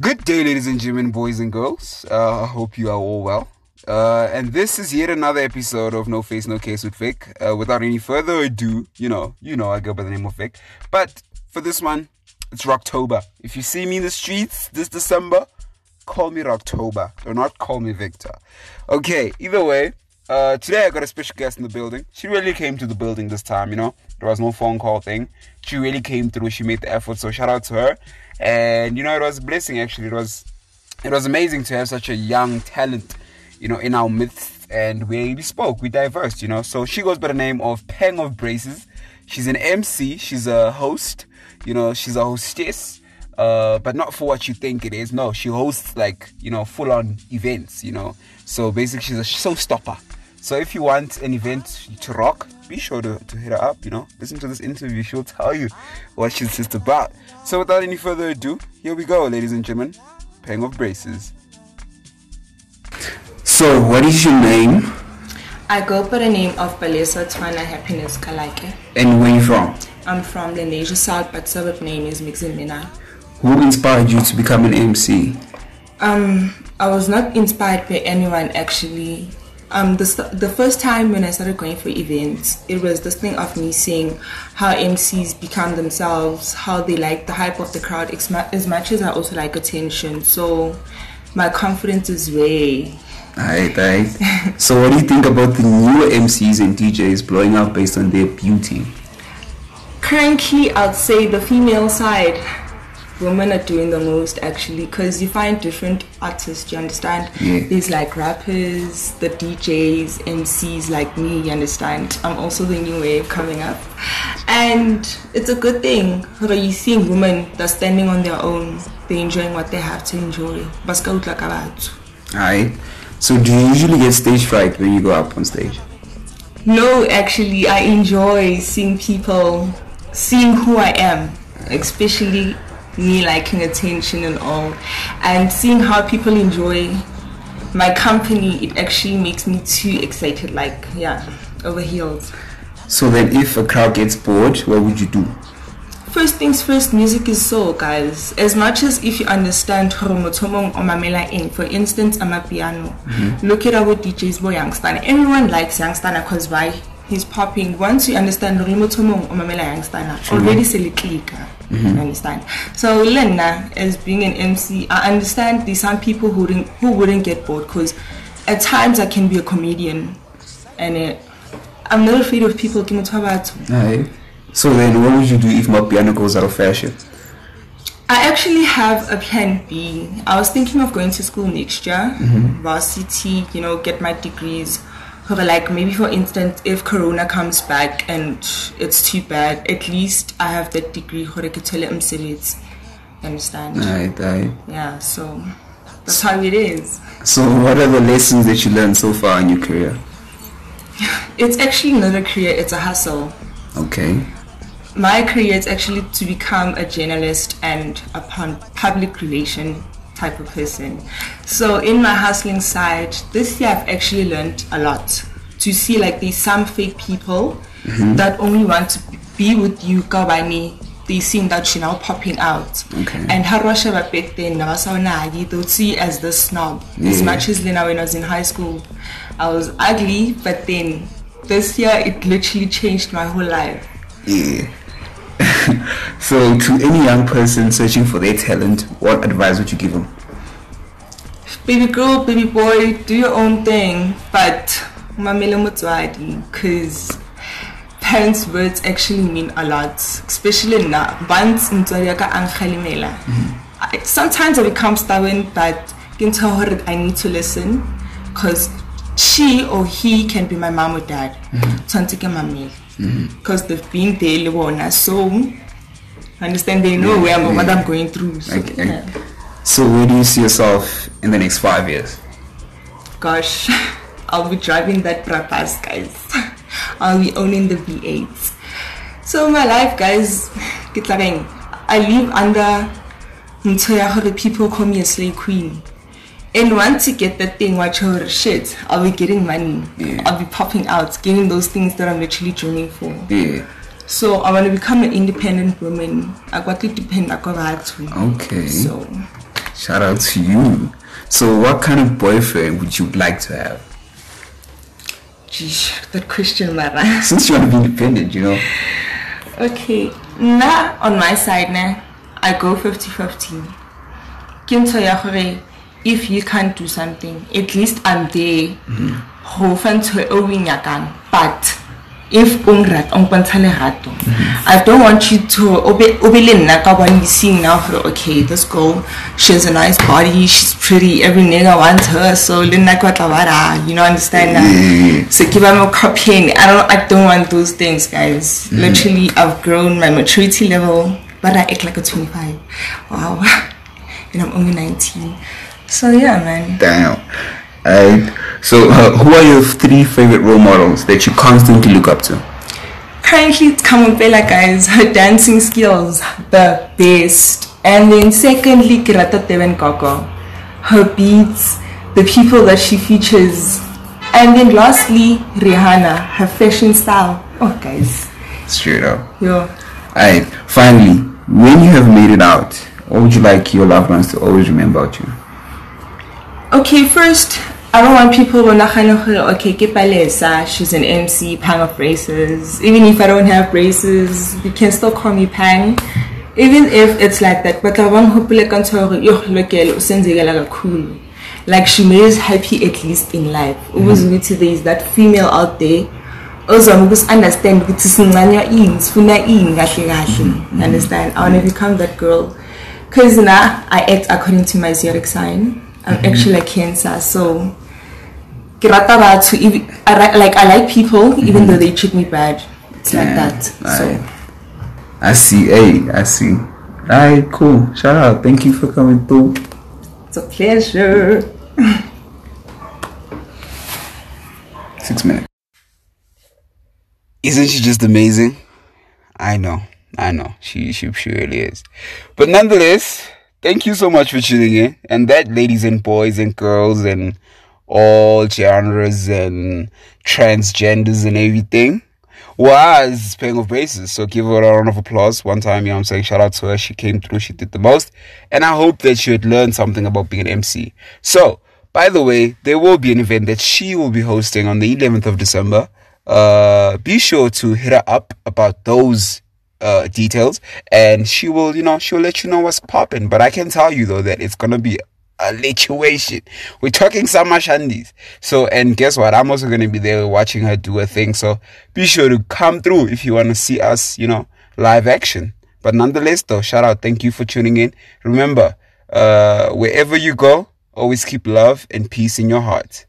Good day, ladies and gentlemen, boys and girls. Uh, I hope you are all well. Uh, and this is yet another episode of No Face, No Case with Vic. Uh, without any further ado, you know, you know, I go by the name of Vic. But for this one, it's Rocktober. If you see me in the streets this December, call me Rocktober. Do not call me Victor. Okay, either way, uh, today I got a special guest in the building. She really came to the building this time, you know. There was no phone call thing. She really came through. She made the effort. So shout out to her. And you know, it was blessing actually. It was it was amazing to have such a young talent, you know, in our midst. And we, spoke, we diversed, you know. So she goes by the name of Peng of Braces. She's an MC, she's a host, you know, she's a hostess. Uh, but not for what you think it is. No, she hosts like you know full on events. You know, so basically she's a showstopper. So if you want an event to rock, be sure to, to hit her up, you know. Listen to this interview, she'll tell you what she's just about. So without any further ado, here we go, ladies and gentlemen. Peng of Braces. So, what is your name I go by the name of Palesa Twana Happiness Kalake. and where are you from? I'm from the Lenasia South, but suburb name is Miximina. Who inspired you to become an MC? Um, I was not inspired by anyone actually. Um, the, the first time when I started going for events, it was this thing of me seeing how MCs become themselves, how they like the hype of the crowd ex- as much as I also like attention. So my confidence is way. Alright, alright. so, what do you think about the newer MCs and DJs blowing up based on their beauty? Currently, I'd say the female side, women are doing the most actually because you find different artists, you understand? Yeah. There's like rappers, the DJs, MCs like me, you understand? I'm also the new wave coming up. And it's a good thing. But you seeing women that are standing on their own, they're enjoying what they have to enjoy. Baska utla ka batho. Alright. So, do you usually get stage fright when you go up on stage? No, actually, I enjoy seeing people, seeing who I am, especially me liking attention and all, and seeing how people enjoy my company. It actually makes me too excited, like, yeah, over heels. So then, if a crowd gets bored, what would you do? First things first, music is soul, guys. As much as if you understand Horomotomong or Mamela Ing, for instance, amapiano. Mm-hmm. Look at our DJs, boy Young Stunna. Everyone likes Young Stunna because why? He's popping. Once you understand Horomotomong or Mamela Young Stunna, already seliklika. You understand? So, Lena, as being an MC, I understand there's some people who wouldn't, who wouldn't get bored because at times I can be a comedian and uh, I'm not afraid of people. Give me about Alright. So then, what would you do if amapiano goes out of fashion? I actually have a plan B. I was thinking of going to school next year, varsity, you know, get my degrees. Or like maybe for instance, if Corona comes back and it's too bad, at least I have that degree. Hore ke thole umsebenzi. You understand? Alright, alright. Yeah. So that's how it is. So, what are the lessons that you learned so far in your career? It's actually not a career; it's a hustle. Okay. my career is actually to become a journalist and a public relation type of person. So in my hustling side, this year I've actually learned a lot. To see like there's some fake people mm-hmm. that only want to be with you, go by me. They seeing that you're now popping out. Okay. And Harwasha back then, they'll see as the snob. As Yeah. much as Lena when I was in high school, I was ugly, but then this year it literally changed my whole life. Yeah. so, to any young person searching for their talent, what advice would you give them? baby girl, baby boy, do your own thing, but because parents' words actually mean a lot, especially now. Once motswadi ya ka a nkgalemela, mm-hmm. sometimes I become stubborn, but ke ntho ya hore I need to listen, because she or he can be my mom or dad. Mm-hmm. Tshwantse Because they've been there le bona, so understand they know where I'm, what I'm going through. So, Okay. yeah. So, where do you see yourself in the next five years? Gosh, I'll be driving that Brapas, guys. I'll be owning the V8s. So my life, guys, ke tla reng, I live under hore people call me a slave queen. And once you get that thing, watch her shit, I'll be getting money. Yeah. I'll be popping out, getting those things that I'm literally dreaming for. Yeah. So I want to become an independent woman. I got to depend on batho. Okay. So Shout out to you. So, what kind of boyfriend would you like to have? Geez, that question, Mara. Since you want to be independent, you know. Okay, now on my side, nah, I go 50 50. Kinto ya gore, if you can't do something, at least I'm there. Ho fan to owing yakan. But if ungrat ong lerato, mm-hmm. I don't want you to obe nna ka one you seeing now for okay, this girl, she has a nice body, she's pretty, every nigga wants her, so linna kwa tabara, you know understand that? Mm-hmm. So give them a copying. I don't I don't want those things, guys. Mm-hmm. Literally I've grown my maturity level, but I act like a 25. Wow. and I'm only 19. So yeah, man. Damn. Alright. So, uh, who are your three favorite role models that you constantly look up to? Currently, it's Kamo Mphela, guys. Her dancing skills, the best. And then secondly, Kirata Teven Koko. Her beats, the people that she features. And then lastly, Rihanna, her fashion style. Oh, guys. Straight up. Yo. Alright. Finally, when you have made it out, what would you like your loved ones to always remember about you? Okay, first, I don't want people to know, okay, ke Palesa, she's an MC, Pang of Braces. Even if I don't have braces, you can still call me Pang. Even if it's like that, but I want hopefully control yo lokelo usenzekela cool. Like she may is happy at least in life. Mm-hmm. Always with there is that female out there. ozama understand ukuthi sincanywa ini sifuna ini kahle kahle mm-hmm. understand i want to become that girl because now i act according to my zodiac sign i'm Mm-hmm. actually a cancer so batho I like i like people even though they treat me bad it's like Mm-hmm. Yeah, that so. I see. Hey, I see. Alright, cool. Shout out. Thank you for coming through. it's a pleasure Six minutes. Isn't she just amazing? I know. I know. She, she she really is. But nonetheless, thank you so much for tuning in. And that ladies and boys and girls and all genres and transgenders and everything was paying of braces. So give her a round of applause. One time, you know I'm saying? Shout out to her. She came through, she did the most. And I hope that she had learned something about being an MC. So, by the way, there will be an event that she will be hosting on the 11th of December. Uh, be sure to hit her up about those uh, details and she will, you know, she'll let you know what's popping. But I can tell you though that it's gonna be a lituation. We're talking Sama Shandis. So, and guess what? I'm also gonna be there watching her do a thing. So be sure to come through if you wanna see us, you know, live action. But nonetheless, though, shout out. Thank you for tuning in. Remember, uh, wherever you go, always keep love and peace in your heart.